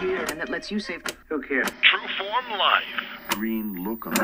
here and that lets you save. Who cares? True Form Life. green look on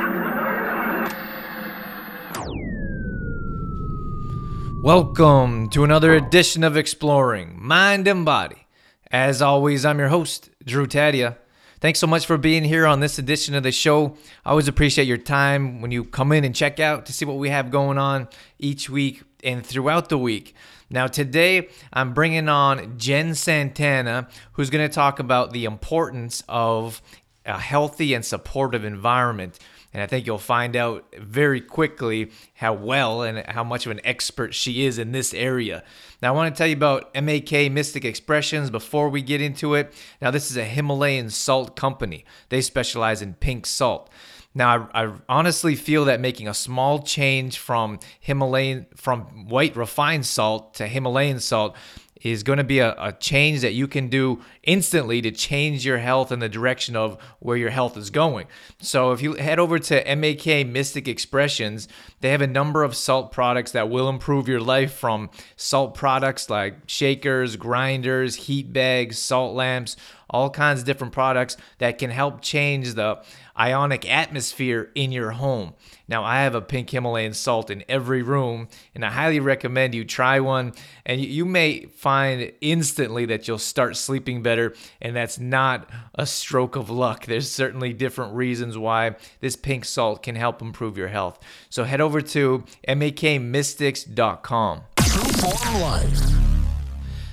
Welcome to another edition of Exploring Mind and Body. As always, I'm your host, Drew Tadia. Thanks so much for being here on this edition of the show. I always appreciate your time when you come in and check out to see what we have going on each week and throughout the week. Now, today I'm bringing on Jenn Santana, who's going to talk about the importance of a healthy and supportive environment. And I think you'll find out very quickly how well and how much of an expert she is in this area. Now, I want to tell you about MAK Mystic Expressions before we get into it. Now, this is a Himalayan salt company, they specialize in pink salt. Now, I, I honestly feel that making a small change from Himalayan, from white refined salt to Himalayan salt is going to be a, a change that you can do instantly to change your health in the direction of where your health is going. So if you head over to MAK Mystic Expressions, they have a number of salt products that will improve your life from salt products like shakers, grinders, heat bags, salt lamps, all kinds of different products that can help change the ionic atmosphere in your home. Now, I have a pink Himalayan salt in every room, and I highly recommend you try one. And you may find instantly that you'll start sleeping better, and that's not a stroke of luck. There's certainly different reasons why this pink salt can help improve your health. So head over to makmystics.com.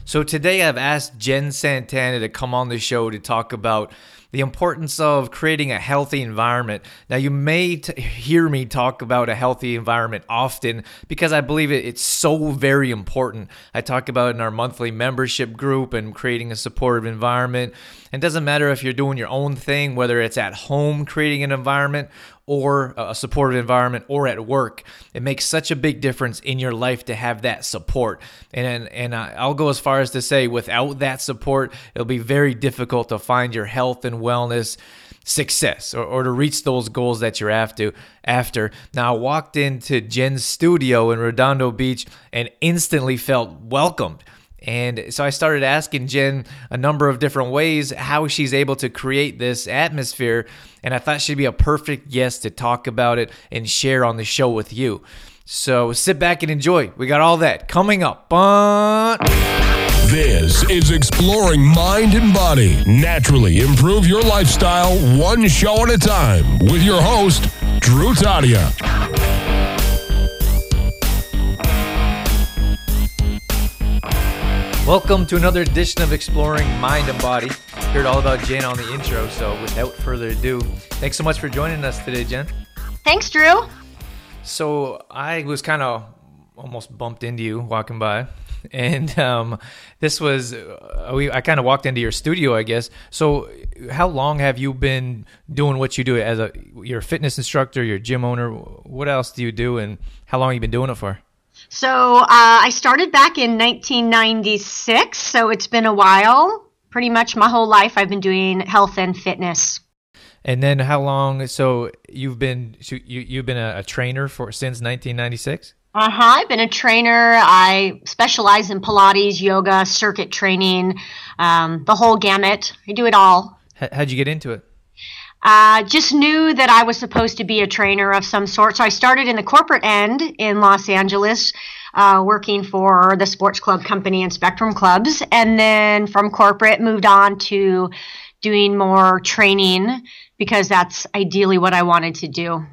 So today I've asked Jenn Santana to come on the show to talk about the importance of creating a healthy environment. Now, you may t- hear me talk about a healthy environment often because I believe it, it's so very important. I talk about it in our monthly membership group and creating a supportive environment. It doesn't matter if you're doing your own thing, whether it's at home creating an environment or a supportive environment or at work. It makes such a big difference in your life to have that support. And and I'll go as far as to say without that support, it'll be very difficult to find your health and wellness success or, or to reach those goals that you're after after now i walked into jenn's studio in redondo beach and instantly felt welcomed and so I started asking Jenn a number of different ways how she's able to create this atmosphere. And I thought she'd be a perfect guest to talk about it and share on the show with you. So sit back and enjoy. We got all that coming up. This is Exploring Mind and Body. Naturally improve your lifestyle one show at a time with your host, Drew Tadia. Welcome to another edition of Exploring Mind and Body. Heard all about Jenn on the intro. So without further ado, thanks so much for joining us today, Jenn. Thanks, Drew. So I was kind of almost bumped into you walking by, and um, this was uh, we. I kind of walked into your studio, I guess. So, how long have you been doing what you do as a you're a fitness instructor, you're a gym owner? What else do you do, and how long have you been doing it for? So uh, I started back in 1996, so it's been a while. Pretty much my whole life, I've been doing health and fitness. And then how long? So you've been so you you've been a, a trainer for since 1996. Uh huh. I've been a trainer. I specialize in Pilates, yoga, circuit training, um, the whole gamut. I do it all. H- how'd you get into it? Uh, just knew that I was supposed to be a trainer of some sort. So I started in the corporate end in Los Angeles, uh, working for the sports club company and Spectrum Clubs. And then from corporate, moved on to doing more training because that's ideally what I wanted to do.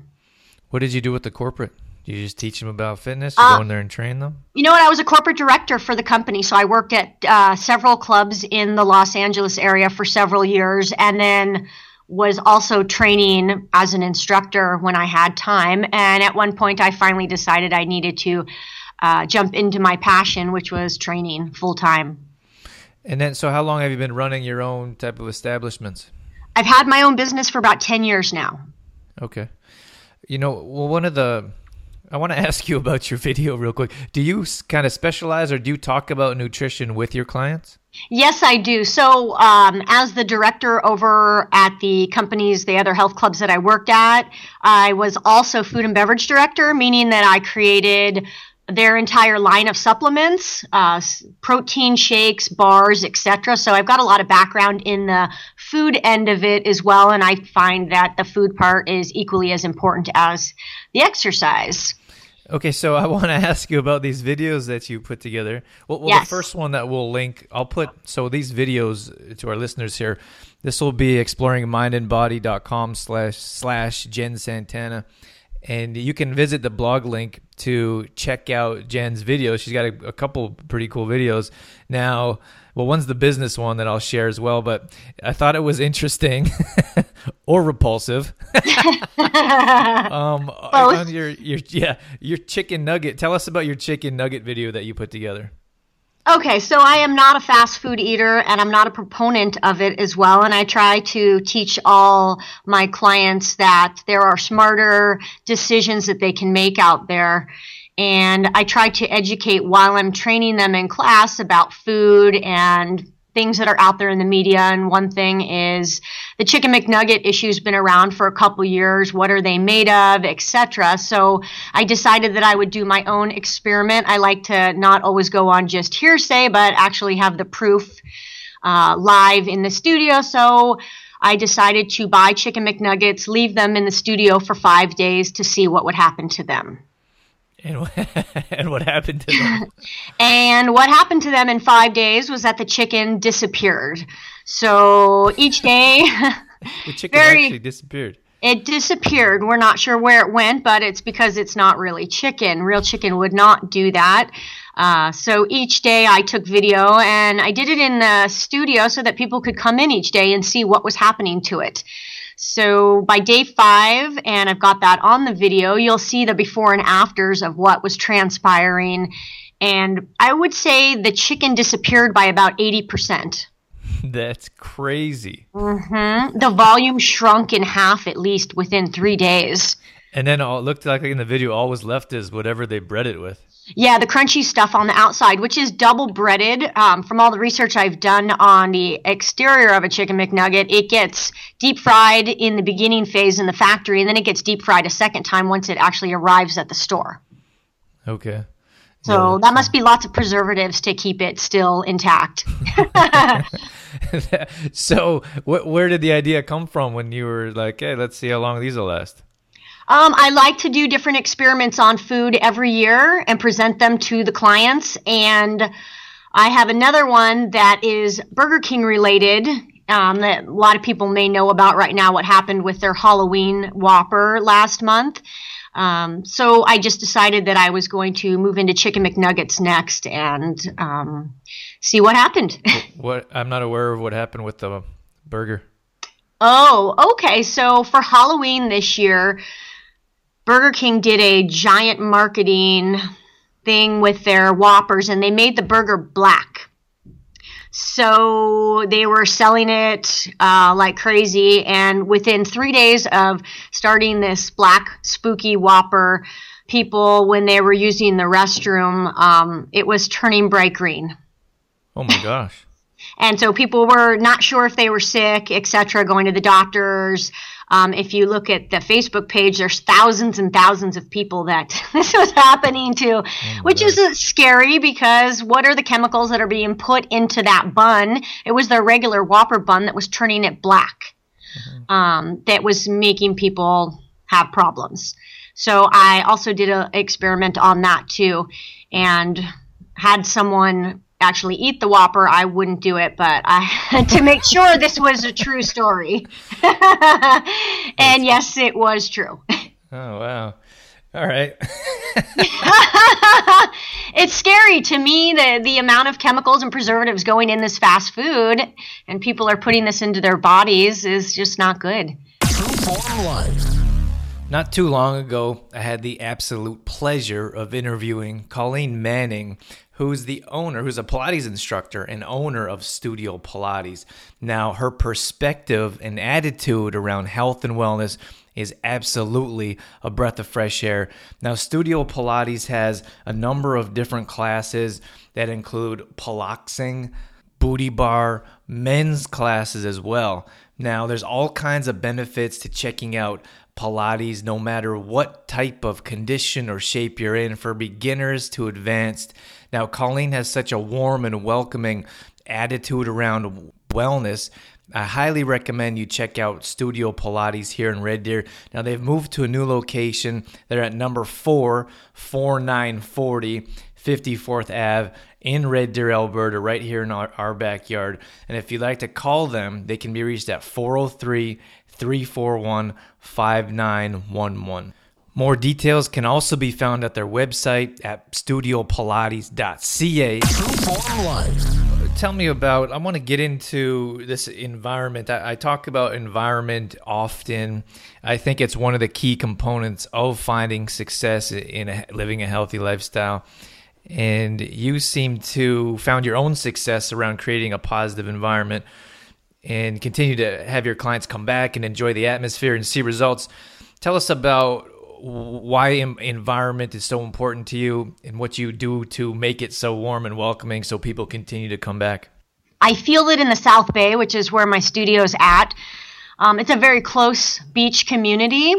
What did you do with the corporate? Did you just teach them about fitness? Uh, go in there and train them? You know what? I was a corporate director for the company, so I worked at uh, several clubs in the Los Angeles area for several years, and then was also training as an instructor when I had time. And at one point, I finally decided I needed to uh, jump into my passion, which was training full time. And then, so how long have you been running your own type of establishments? I've had my own business for about 10 years now. Okay. You know, well, one of the, I want to ask you about your video real quick. Do you kind of specialize or do you talk about nutrition with your clients? Yes, I do. So, um, as the director over at the companies, the other health clubs that I worked at, I was also food and beverage director, meaning that I created their entire line of supplements, uh, protein shakes, bars, etc. So I've got a lot of background in the food end of it as well, and I find that the food part is equally as important as the exercise. Okay, so I want to ask you about these videos that you put together. Well, well yes. the first one that we'll link, I'll put so these videos to our listeners here. This will be exploringmindandbody.com slash slash Jenn Santana. And you can visit the blog link to check out Jenn's videos. She's got a, a couple pretty cool videos. Now, well, one's the business one that I'll share as well, but I thought it was interesting or repulsive. um, on your your yeah your chicken nugget. Tell us about your chicken nugget video that you put together. Okay, so I am not a fast food eater and I'm not a proponent of it as well. And I try to teach all my clients that there are smarter decisions that they can make out there and I try to educate while I'm training them in class about food and things that are out there in the media. And one thing is the chicken McNugget issue's been around for a couple years. What are they made of, etc. So I decided that I would do my own experiment. I like to not always go on just hearsay, but actually have the proof uh, live in the studio. So I decided to buy chicken McNuggets, leave them in the studio for five days to see what would happen to them. And, and what happened to them? and what happened to them in five days was that the chicken disappeared. So each day, the chicken very, actually disappeared. It disappeared. We're not sure where it went, but it's because it's not really chicken. Real chicken would not do that. Uh, so each day I took video and I did it in the studio so that people could come in each day and see what was happening to it. So by day five, and I've got that on the video, you'll see the before and afters of what was transpiring. And I would say the chicken disappeared by about 80%. That's crazy. Mm-hmm. The volume shrunk in half at least within three days. And then all, it looked like in the video, all was left is whatever they bred it with. Yeah, the crunchy stuff on the outside, which is double breaded. Um, from all the research I've done on the exterior of a chicken McNugget, it gets deep fried in the beginning phase in the factory, and then it gets deep fried a second time once it actually arrives at the store. Okay. So yeah, that must be lots of preservatives to keep it still intact. so, wh- where did the idea come from when you were like, "Hey, let's see how long these will last"? Um, I like to do different experiments on food every year and present them to the clients. And I have another one that is Burger King related. Um, that a lot of people may know about right now what happened with their Halloween Whopper last month. Um, so I just decided that I was going to move into Chicken McNuggets next and um, see what happened. what I'm not aware of what happened with the burger. Oh, okay. So for Halloween this year, Burger King did a giant marketing thing with their Whoppers and they made the burger black. So they were selling it uh, like crazy. And within three days of starting this black spooky Whopper, people, when they were using the restroom, um, it was turning bright green. Oh my gosh. and so people were not sure if they were sick, etc., going to the doctors. Um, if you look at the Facebook page, there's thousands and thousands of people that this was happening to, oh which is scary because what are the chemicals that are being put into that bun? It was their regular Whopper bun that was turning it black, mm-hmm. um, that was making people have problems. So I also did an experiment on that too, and had someone actually eat the Whopper, I wouldn't do it, but I had to make sure this was a true story. and yes, it was true. Oh, wow. All right. it's scary to me the the amount of chemicals and preservatives going in this fast food and people are putting this into their bodies is just not good. Not too long ago, I had the absolute pleasure of interviewing Colleen Manning, who's the owner, who's a Pilates instructor and owner of Studio Pilates. Now, her perspective and attitude around health and wellness is absolutely a breath of fresh air. Now, Studio Pilates has a number of different classes that include Piloxing, booty bar, men's classes as well. Now, there's all kinds of benefits to checking out Pilates no matter what type of condition or shape you're in, for beginners to advanced. Now, Colleen has such a warm and welcoming attitude around wellness. I highly recommend you check out Studio Pilates here in Red Deer. Now, they've moved to a new location. They're at number 4, 4940 54th Ave in Red Deer, Alberta, right here in our, our backyard. And if you'd like to call them, they can be reached at 403 341 5911. More details can also be found at their website at studiopilates.ca. Tell me about, I want to get into this environment. I, I, talk about environment often. I think it's one of the key components of finding success in a, living a healthy lifestyle. And you seem to found your own success around creating a positive environment and continue to have your clients come back and enjoy the atmosphere and see results. Tell us about why environment is so important to you and what you do to make it so warm and welcoming so people continue to come back. I feel it in the South Bay, which is where my studio is at. Um, it's a very close beach community,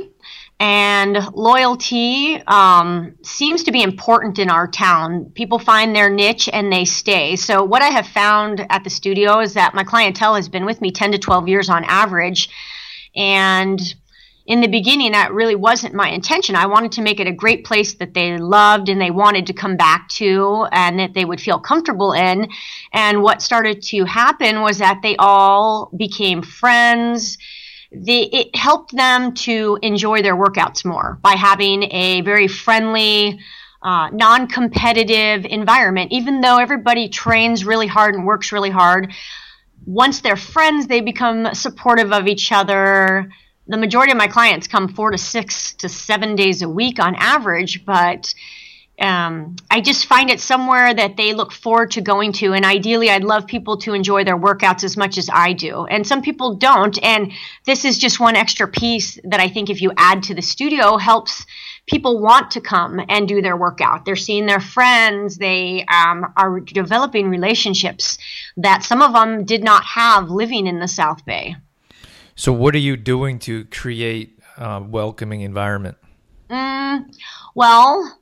and loyalty um, seems to be important in our town. People find their niche and they stay. So, what I have found at the studio is that my clientele has been with me 10 to 12 years on average. And in the beginning, that really wasn't my intention. I wanted to make it a great place that they loved and they wanted to come back to and that they would feel comfortable in. And what started to happen was that they all became friends. The, it helped them to enjoy their workouts more by having a very friendly, uh, non competitive environment. Even though everybody trains really hard and works really hard, once they're friends, they become supportive of each other the majority of my clients come four to six to seven days a week on average, but um, I just find it somewhere that they look forward to going to. And ideally, I'd love people to enjoy their workouts as much as I do. And some people don't. And this is just one extra piece that I think if you add to the studio helps people want to come and do their workout. They're seeing their friends. They um, are developing relationships that some of them did not have living in the South Bay. So, what are you doing to create a welcoming environment? Mm, well,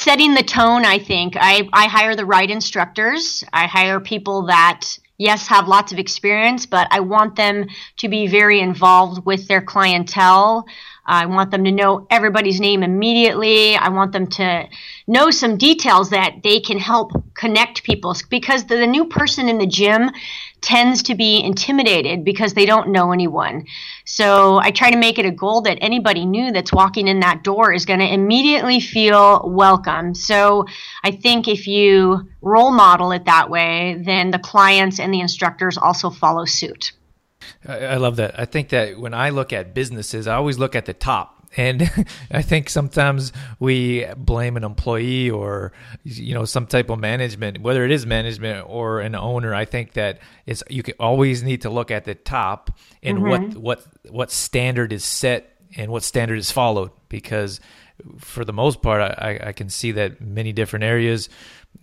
setting the tone, I think. I, I hire the right instructors. I hire people that, yes, have lots of experience, but I want them to be very involved with their clientele. I want them to know everybody's name immediately. I want them to know some details that they can help connect people because the, the new person in the gym tends to be intimidated because they don't know anyone. So I try to make it a goal that anybody new that's walking in that door is going to immediately feel welcome. So I think if you role model it that way, then the clients and the instructors also follow suit. I love that. I think that when I look at businesses, I always look at the top and I think sometimes we blame an employee or you know some type of management, whether it is management or an owner. I think that it's you can always need to look at the top and mm-hmm. what what what standard is set and what standard is followed because for the most part, I, I can see that many different areas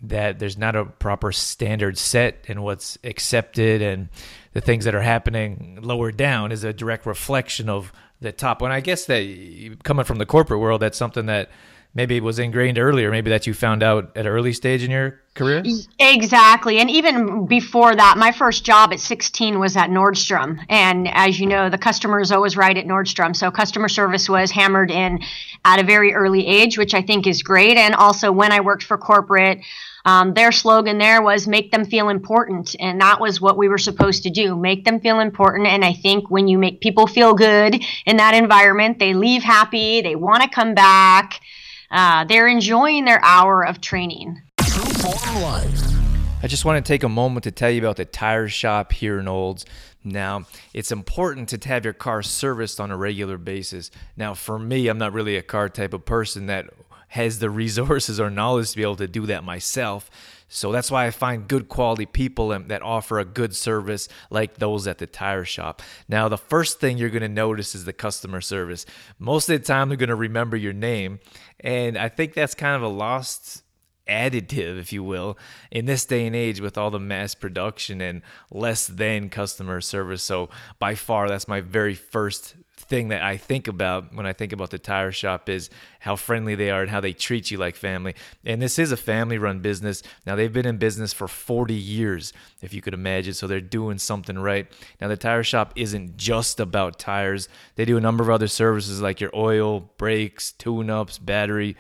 that there's not a proper standard set and what's accepted and the things that are happening lower down is a direct reflection of the top one. I guess that coming from the corporate world, that's something that maybe it was ingrained earlier, maybe that you found out at an early stage in your career? Exactly. And even before that, my first job at 16 was at Nordstrom. And as you know, the customer is always right at Nordstrom. So customer service was hammered in at a very early age, which I think is great. And also when I worked for corporate, um, their slogan there was make them feel important. And that was what we were supposed to do make them feel important. And I think when you make people feel good in that environment, they leave happy, they want to come back, uh, they're enjoying their hour of training. I just want to take a moment to tell you about the tire shop here in Olds. Now, it's important to have your car serviced on a regular basis. Now, for me, I'm not really a car type of person that has the resources or knowledge to be able to do that myself. So that's why I find good quality people that offer a good service like those at the tire shop. Now, the first thing you're going to notice is the customer service. Most of the time, they're going to remember your name. And I think that's kind of a lost additive, if you will, in this day and age with all the mass production and less than customer service. So by far, that's my very first thing that I think about when I think about the tire shop is how friendly they are and how they treat you like family. And this is a family run business. Now, they've been in business for 40 years, if you could imagine. So they're doing something right. Now, the tire shop isn't just about tires, they do a number of other services like your oil, brakes, tune ups, battery,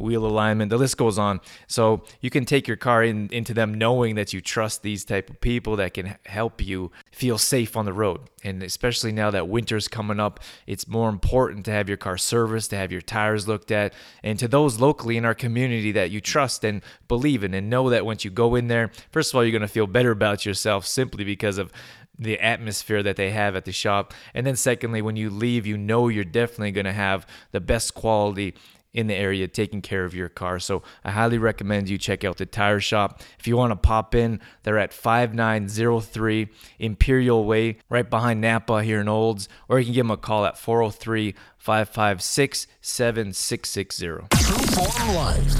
wheel alignment. The list goes on. So you can take your car in, into them knowing that you trust these type of people that can help you feel safe on the road. And especially now that winter's coming up, it's more important to have your car serviced, to have your tires looked at, and to those locally in our community that you trust and believe in, and know that once you go in there, first of all, you're going to feel better about yourself simply because of the atmosphere that they have at the shop. And then, secondly, when you leave, you know you're definitely going to have the best quality in the area taking care of your car. So I highly recommend you check out the tire shop. If you want to pop in, they're at 5903 Imperial Way, right behind Napa here in Olds, or you can give them a call at 403 556 7660. True Form Life.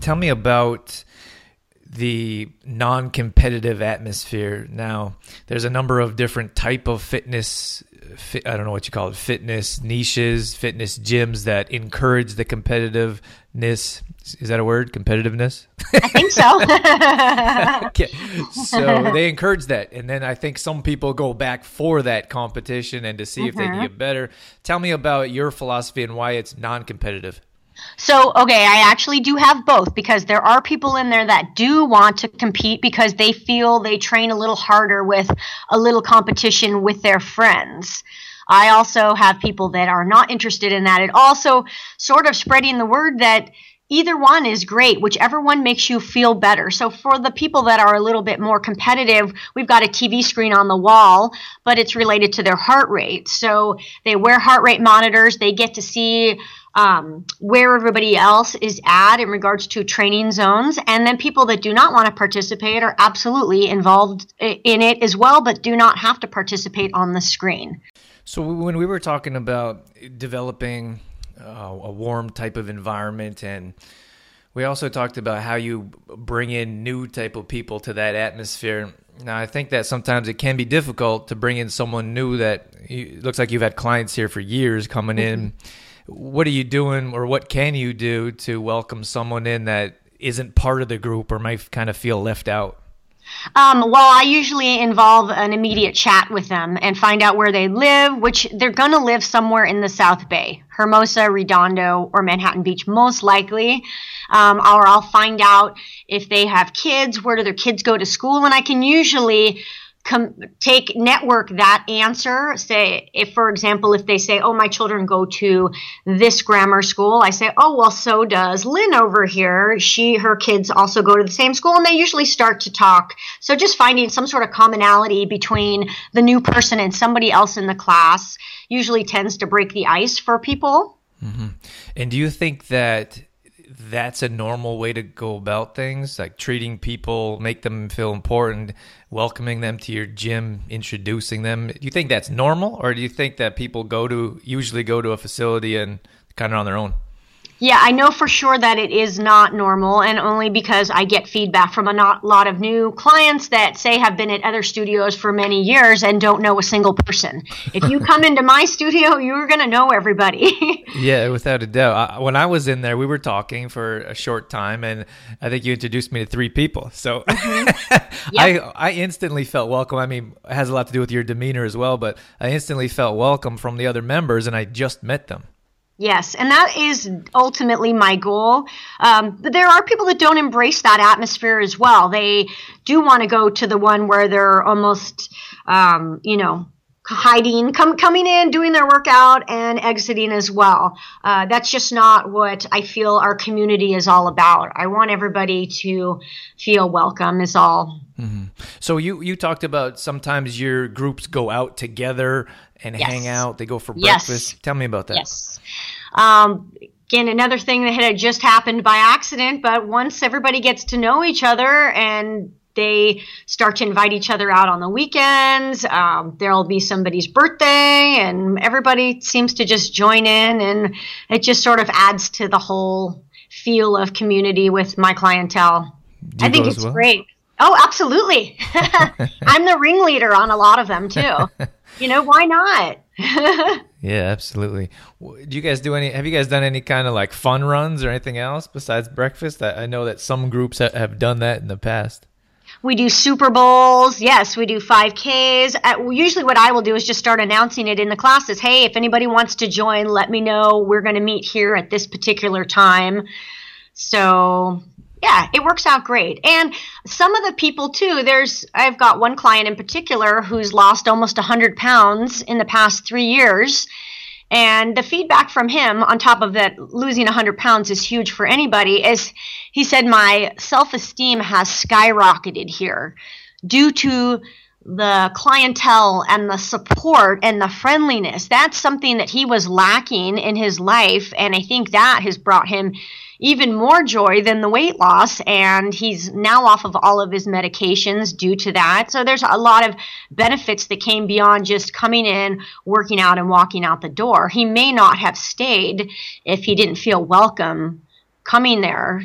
Tell me about the non-competitive atmosphere. Now there's a number of different type of fitness fit, i don't know what you call it fitness niches fitness gyms that encourage the competitiveness. Is that a word? Competitiveness? I think so. Okay. so they encourage that. And then i think some people go back for that competition and to see mm-hmm. if they can mm-hmm. get better. Tell me about your philosophy and why it's non-competitive so, okay, I actually do have both because there are people in there that do want to compete because they feel they train a little harder with a little competition with their friends. I also have people that are not interested in that. It also sort of spreading the word that either one is great, whichever one makes you feel better. So for the people that are a little bit more competitive, we've got a TV screen on the wall, but it's related to their heart rate. So they wear heart rate monitors, they get to see um, where everybody else is at in regards to training zones. And then people that do not want to participate are absolutely involved in it as well, but do not have to participate on the screen. So when we were talking about developing uh, a warm type of environment and we also talked about how you bring in new type of people to that atmosphere. Now, I think that sometimes it can be difficult to bring in someone new that you, looks like you've had clients here for years coming in mm-hmm what are you doing or what can you do to welcome someone in that isn't part of the group or might kind of feel left out? Um, well, I usually involve an immediate chat with them and find out where they live, which they're going to live somewhere in the South Bay, Hermosa, Redondo, or Manhattan Beach, most likely. Um, or I'll find out if they have kids, where do their kids go to school, and I can usually com- take network that answer. Say if for example if they say oh my children go to this grammar school i say oh well so does lynn over here. She her kids also go to the same school and they usually start to talk. So just finding some sort of commonality between the new person and somebody else in the class usually tends to break the ice for people. Mm-hmm. and do you think that that's a normal way to go about things like treating people make them feel important welcoming them to your gym introducing them. Do you think that's normal or do you think that people go to usually go to a facility and kind of on their own yeah, I know for sure that it is not normal, and only because I get feedback from a not, lot of new clients that say have been at other studios for many years and don't know a single person. If you come into my studio, you're going to know everybody. yeah, without a doubt. I, when I was in there, we were talking for a short time, and I think you introduced me to three people. So mm-hmm. yep. I, I instantly felt welcome. I mean, it has a lot to do with your demeanor as well, but I instantly felt welcome from the other members, and I just met them. Yes, and that is ultimately my goal. Um, but there are people that don't embrace that atmosphere as well. They do want to go to the one where they're almost, um, you know, hiding, com- coming in, doing their workout, and exiting as well. Uh, that's just not what I feel our community is all about. I want everybody to feel welcome. Is all. Mm-hmm. So you you talked about sometimes your groups go out together and yes. hang out. They go for breakfast. Yes. Tell me about that. Yes. Um, again, another thing that had just happened by accident, but once everybody gets to know each other and they start to invite each other out on the weekends. Um, there'll be somebody's birthday, and everybody seems to just join in, and it just sort of adds to the whole feel of community with my clientele. I think it's well? great. Oh, absolutely. I'm the ringleader on a lot of them too. you know, why not? yeah, absolutely. Do you guys do any? Have you guys done any kind of like fun runs or anything else besides breakfast? I, I know that some groups have done that in the past. We do Super Bowls. Yes, we do 5Ks. Uh, usually, what I will do is just start announcing it in the classes. Hey, if anybody wants to join, let me know. We're going to meet here at this particular time. So, yeah, it works out great. And some of the people, too, there's, I've got one client in particular who's lost almost 100 pounds in the past three years and the feedback from him, on top of that, losing 100 pounds is huge for anybody, is he said, My self esteem has skyrocketed here due to the clientele and the support and the friendliness. That's something that he was lacking in his life. And I think that has brought him even more joy than the weight loss. And he's now off of all of his medications due to that. So there's a lot of benefits that came beyond just coming in, working out, and walking out the door. He may not have stayed if he didn't feel welcome coming there.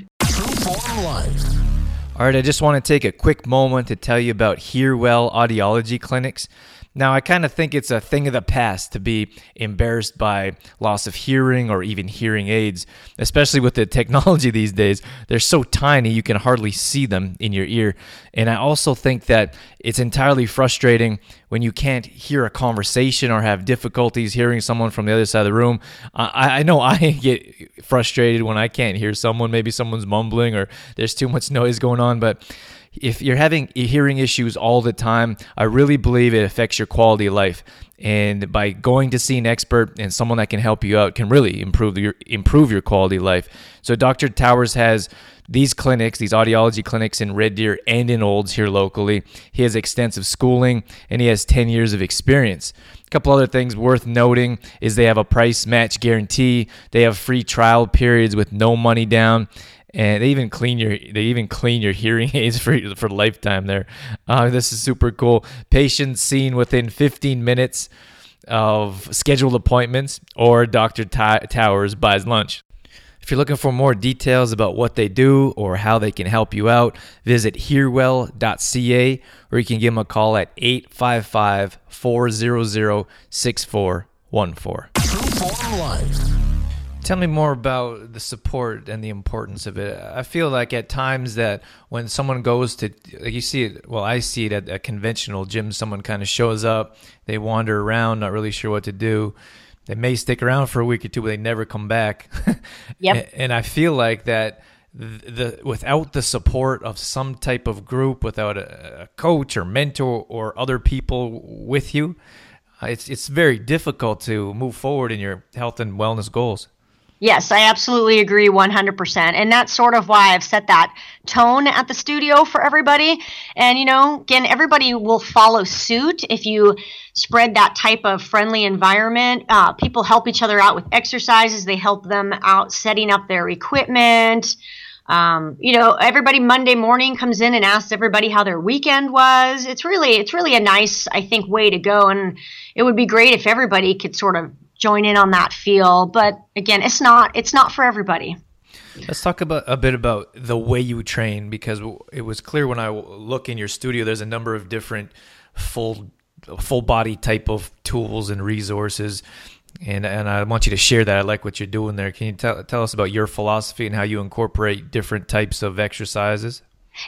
All right, I just want to take a quick moment to tell you about Hearwell Audiology Clinics. Now, I kind of think it's a thing of the past to be embarrassed by loss of hearing or even hearing aids, especially with the technology these days. They're so tiny you can hardly see them in your ear. And I also think that it's entirely frustrating when you can't hear a conversation or have difficulties hearing someone from the other side of the room. I, I know I get frustrated when I can't hear someone. Maybe someone's mumbling or there's too much noise going on, but if you're having hearing issues all the time, I really believe it affects your quality of life. And by going to see an expert and someone that can help you out can really improve your improve your quality of life. So Dr. Towers has these clinics, these audiology clinics in Red Deer and in Olds here locally. He has extensive schooling and he has 10 years of experience. A couple other things worth noting is they have a price match guarantee. They have free trial periods with no money down and they even clean your they even clean your hearing aids for for lifetime there. Uh, this is super cool. Patients seen within 15 minutes of scheduled appointments, or Dr. T- Towers buys lunch. If you're looking for more details about what they do or how they can help you out, visit hearwell.ca or you can give them a call at 855 400 6414. Tell me more about the support and the importance of it. I feel like at times that when someone goes to, like you see it, well, I see it at a conventional gym, someone kind of shows up, they wander around, not really sure what to do. They may stick around for a week or two, but they never come back. Yep. and I feel like that the without the support of some type of group, without a, a coach or mentor or other people with you, uh, it's it's very difficult to move forward in your health and wellness goals. Yes, I absolutely agree 100%. And that's sort of why I've set that tone at the studio for everybody. And, you know, again, everybody will follow suit if you spread that type of friendly environment. Uh, people help each other out with exercises, they help them out setting up their equipment. Um, you know, everybody Monday morning comes in and asks everybody how their weekend was. It's really, it's really a nice, I think, way to go. And it would be great if everybody could sort of join in on that feel. But again, it's not it's not for everybody. Let's talk about a bit about the way you train because it was clear when I look in your studio. There's a number of different full full body type of tools and resources, and and I want you to share that. I like what you're doing there. Can you tell tell us about your philosophy and how you incorporate different types of exercises?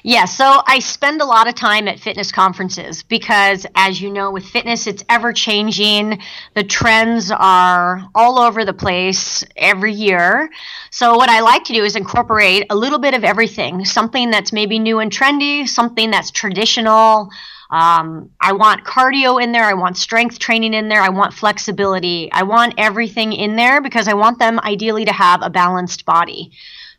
Yeah, so I spend a lot of time at fitness conferences because, as you know, with fitness, it's ever changing. The trends are all over the place every year. So, what I like to do is incorporate a little bit of everything something that's maybe new and trendy, something that's traditional. Um, I want cardio in there. I want strength training in there. I want flexibility. I want everything in there because I want them ideally to have a balanced body.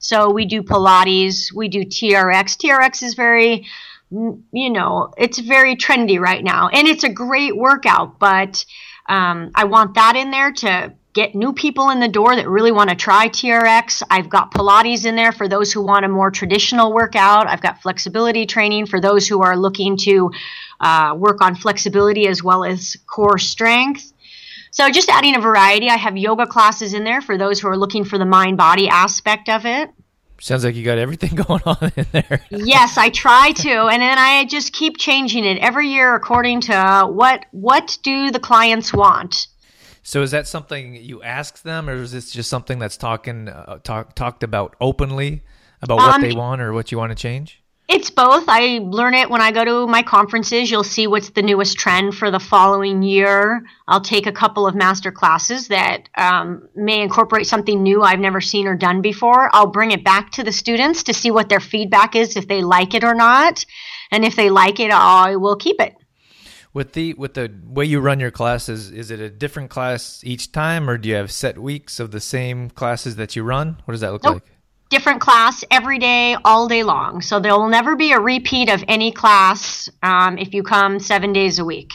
So we do Pilates, we do TRX. TRX is very, you know, it's very trendy right now, and it's a great workout. But um, I want that in there to get new people in the door that really want to try TRX. I've got Pilates in there for those who want a more traditional workout. I've got flexibility training for those who are looking to uh, work on flexibility as well as core strength. So just adding a variety. I have yoga classes in there for those who are looking for the mind body aspect of it. Sounds like you got everything going on in there. yes, I try to, and then I just keep changing it every year according to what what do the clients want. So is that something you ask them, or is this just something that's talking uh, talk, talked about openly about what Um, they want or what you want to change? It's both. I learn it when I go to my conferences. You'll see what's the newest trend for the following year. I'll take a couple of master classes that um, may incorporate something new I've never seen or done before. I'll bring it back to the students to see what their feedback is, if they like it or not. And if they like it, I will keep it. With the with the way you run your classes, is it a different class each time, or do you have set weeks of the same classes that you run? What does that look Nope. like? Different class every day, all day long. So there will never be a repeat of any class um, if you come seven days a week.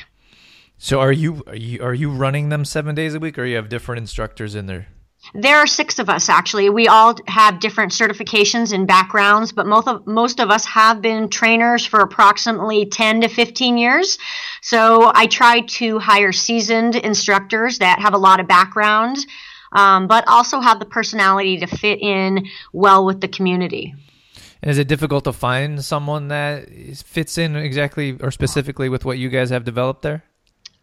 So are you are you are you running them seven days a week, or you have different instructors in there? There are six of us actually. We all have different certifications and backgrounds, but most of most of us have been trainers for approximately 10 to 15 years. So I try to hire seasoned instructors that have a lot of background, um, but also have the personality to fit in well with the community. And is it difficult to find someone that fits in exactly or specifically with what you guys have developed there?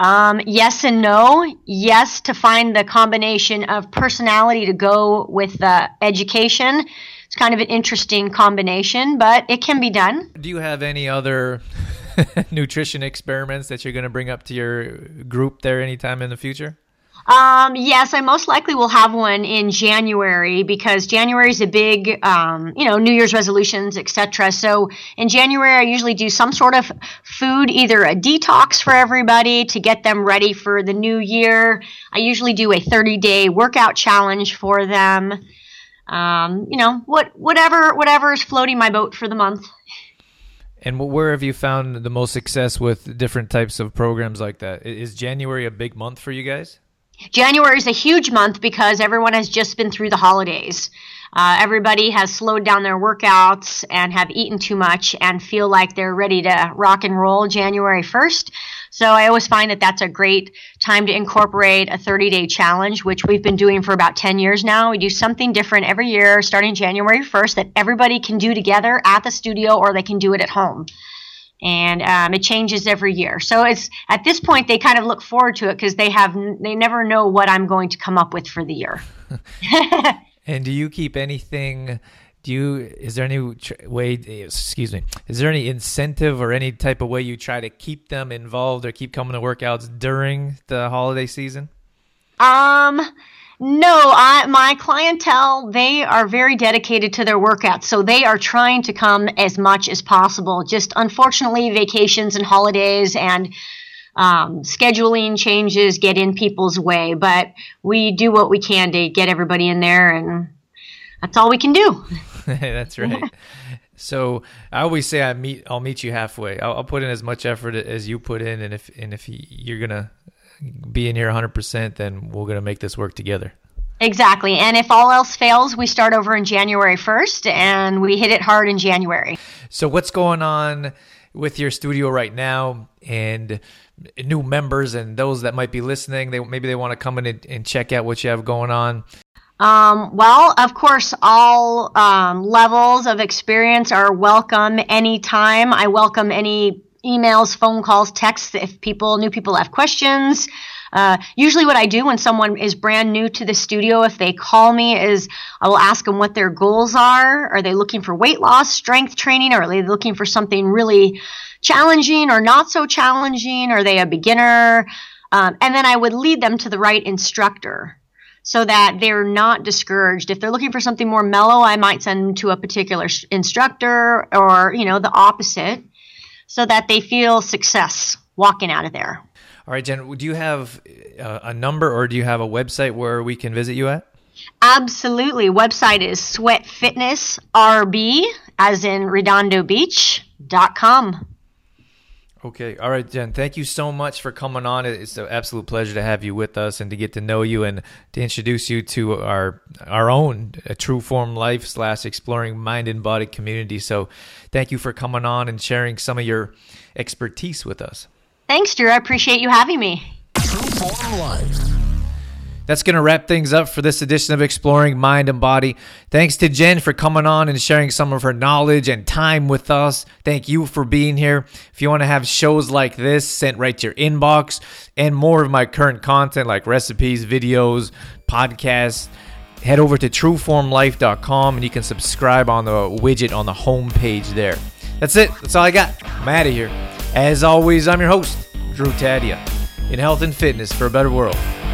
Um, yes and no. Yes, to find the combination of personality to go with the education. It's kind of an interesting combination, but it can be done. Do you have any other nutrition experiments that you're going to bring up to your group there anytime in the future? Um, yes, I most likely will have one in January because January is a big, um, you know, New Year's resolutions, etc. So in January, I usually do some sort of food, either a detox for everybody to get them ready for the new year. I usually do a 30 day workout challenge for them. Um, you know, what, whatever, whatever is floating my boat for the month. And where have you found the most success with different types of programs like that? Is January a big month for you guys? January is a huge month because everyone has just been through the holidays. Uh, everybody has slowed down their workouts and have eaten too much and feel like they're ready to rock and roll January 1st. So I always find that that's a great time to incorporate a 30 day challenge, which we've been doing for about 10 years now. We do something different every year starting January 1st that everybody can do together at the studio or they can do it at home and um, it changes every year. So it's at this point they kind of look forward to it because they have they never know what I'm going to come up with for the year. And do you keep anything? Do you? Is there any tr- way? Excuse me. Is there any incentive or any type of way you try to keep them involved or keep coming to workouts during the holiday season? Um, no, I, my clientele, they are very dedicated to their workouts. So they are trying to come as much as possible. Just unfortunately, vacations and holidays and um, scheduling changes get in people's way. But we do what we can to get everybody in there, and that's all we can do. That's right. So I always say I meet. I'll meet you halfway. I'll, I'll put in as much effort as you put in, and if and if you're gonna be in here 100, percent then we're gonna make this work together. Exactly. And if all else fails, we start over in January 1st and we hit it hard in January. So what's going on with your studio right now and new members and those that might be listening? They maybe they want to come in and, and check out what you have going on. Um, well, of course, all um, levels of experience are welcome anytime. I welcome any emails, phone calls, texts if people, new people have questions. Uh, usually, what I do when someone is brand new to the studio, if they call me, is I will ask them what their goals are. Are they looking for weight loss, strength training, or are they looking for something really challenging or not so challenging? Are they a beginner? Um, and then I would lead them to the right instructor so that they're not discouraged. If they're looking for something more mellow, I might send them to a particular instructor or, you know, the opposite so that they feel success walking out of there. All right, Jenn, do you have uh, a number or do you have a website where we can visit you at? Absolutely. Website is sweatfitnessrb, as in Redondo Beach, dot com. Okay. All right, Jenn. Thank you so much for coming on. It's an absolute pleasure to have you with us and to get to know you and to introduce you to our our own uh, True Form Life slash Exploring Mind and Body community. So, thank you for coming on and sharing some of your expertise with us. Thanks, Drew. I appreciate you having me. True Form Life. That's going to wrap things up for this edition of Exploring Mind and Body. Thanks to Jenn for coming on and sharing some of her knowledge and time with us. Thank you for being here. If you want to have shows like this sent right to your inbox and more of my current content like recipes, videos, podcasts, head over to trueformlife.com and you can subscribe on the widget on the home page there. That's it. That's all I got. I'm out of here. As always, I'm your host, Drew Tadia, in health and fitness for a better world.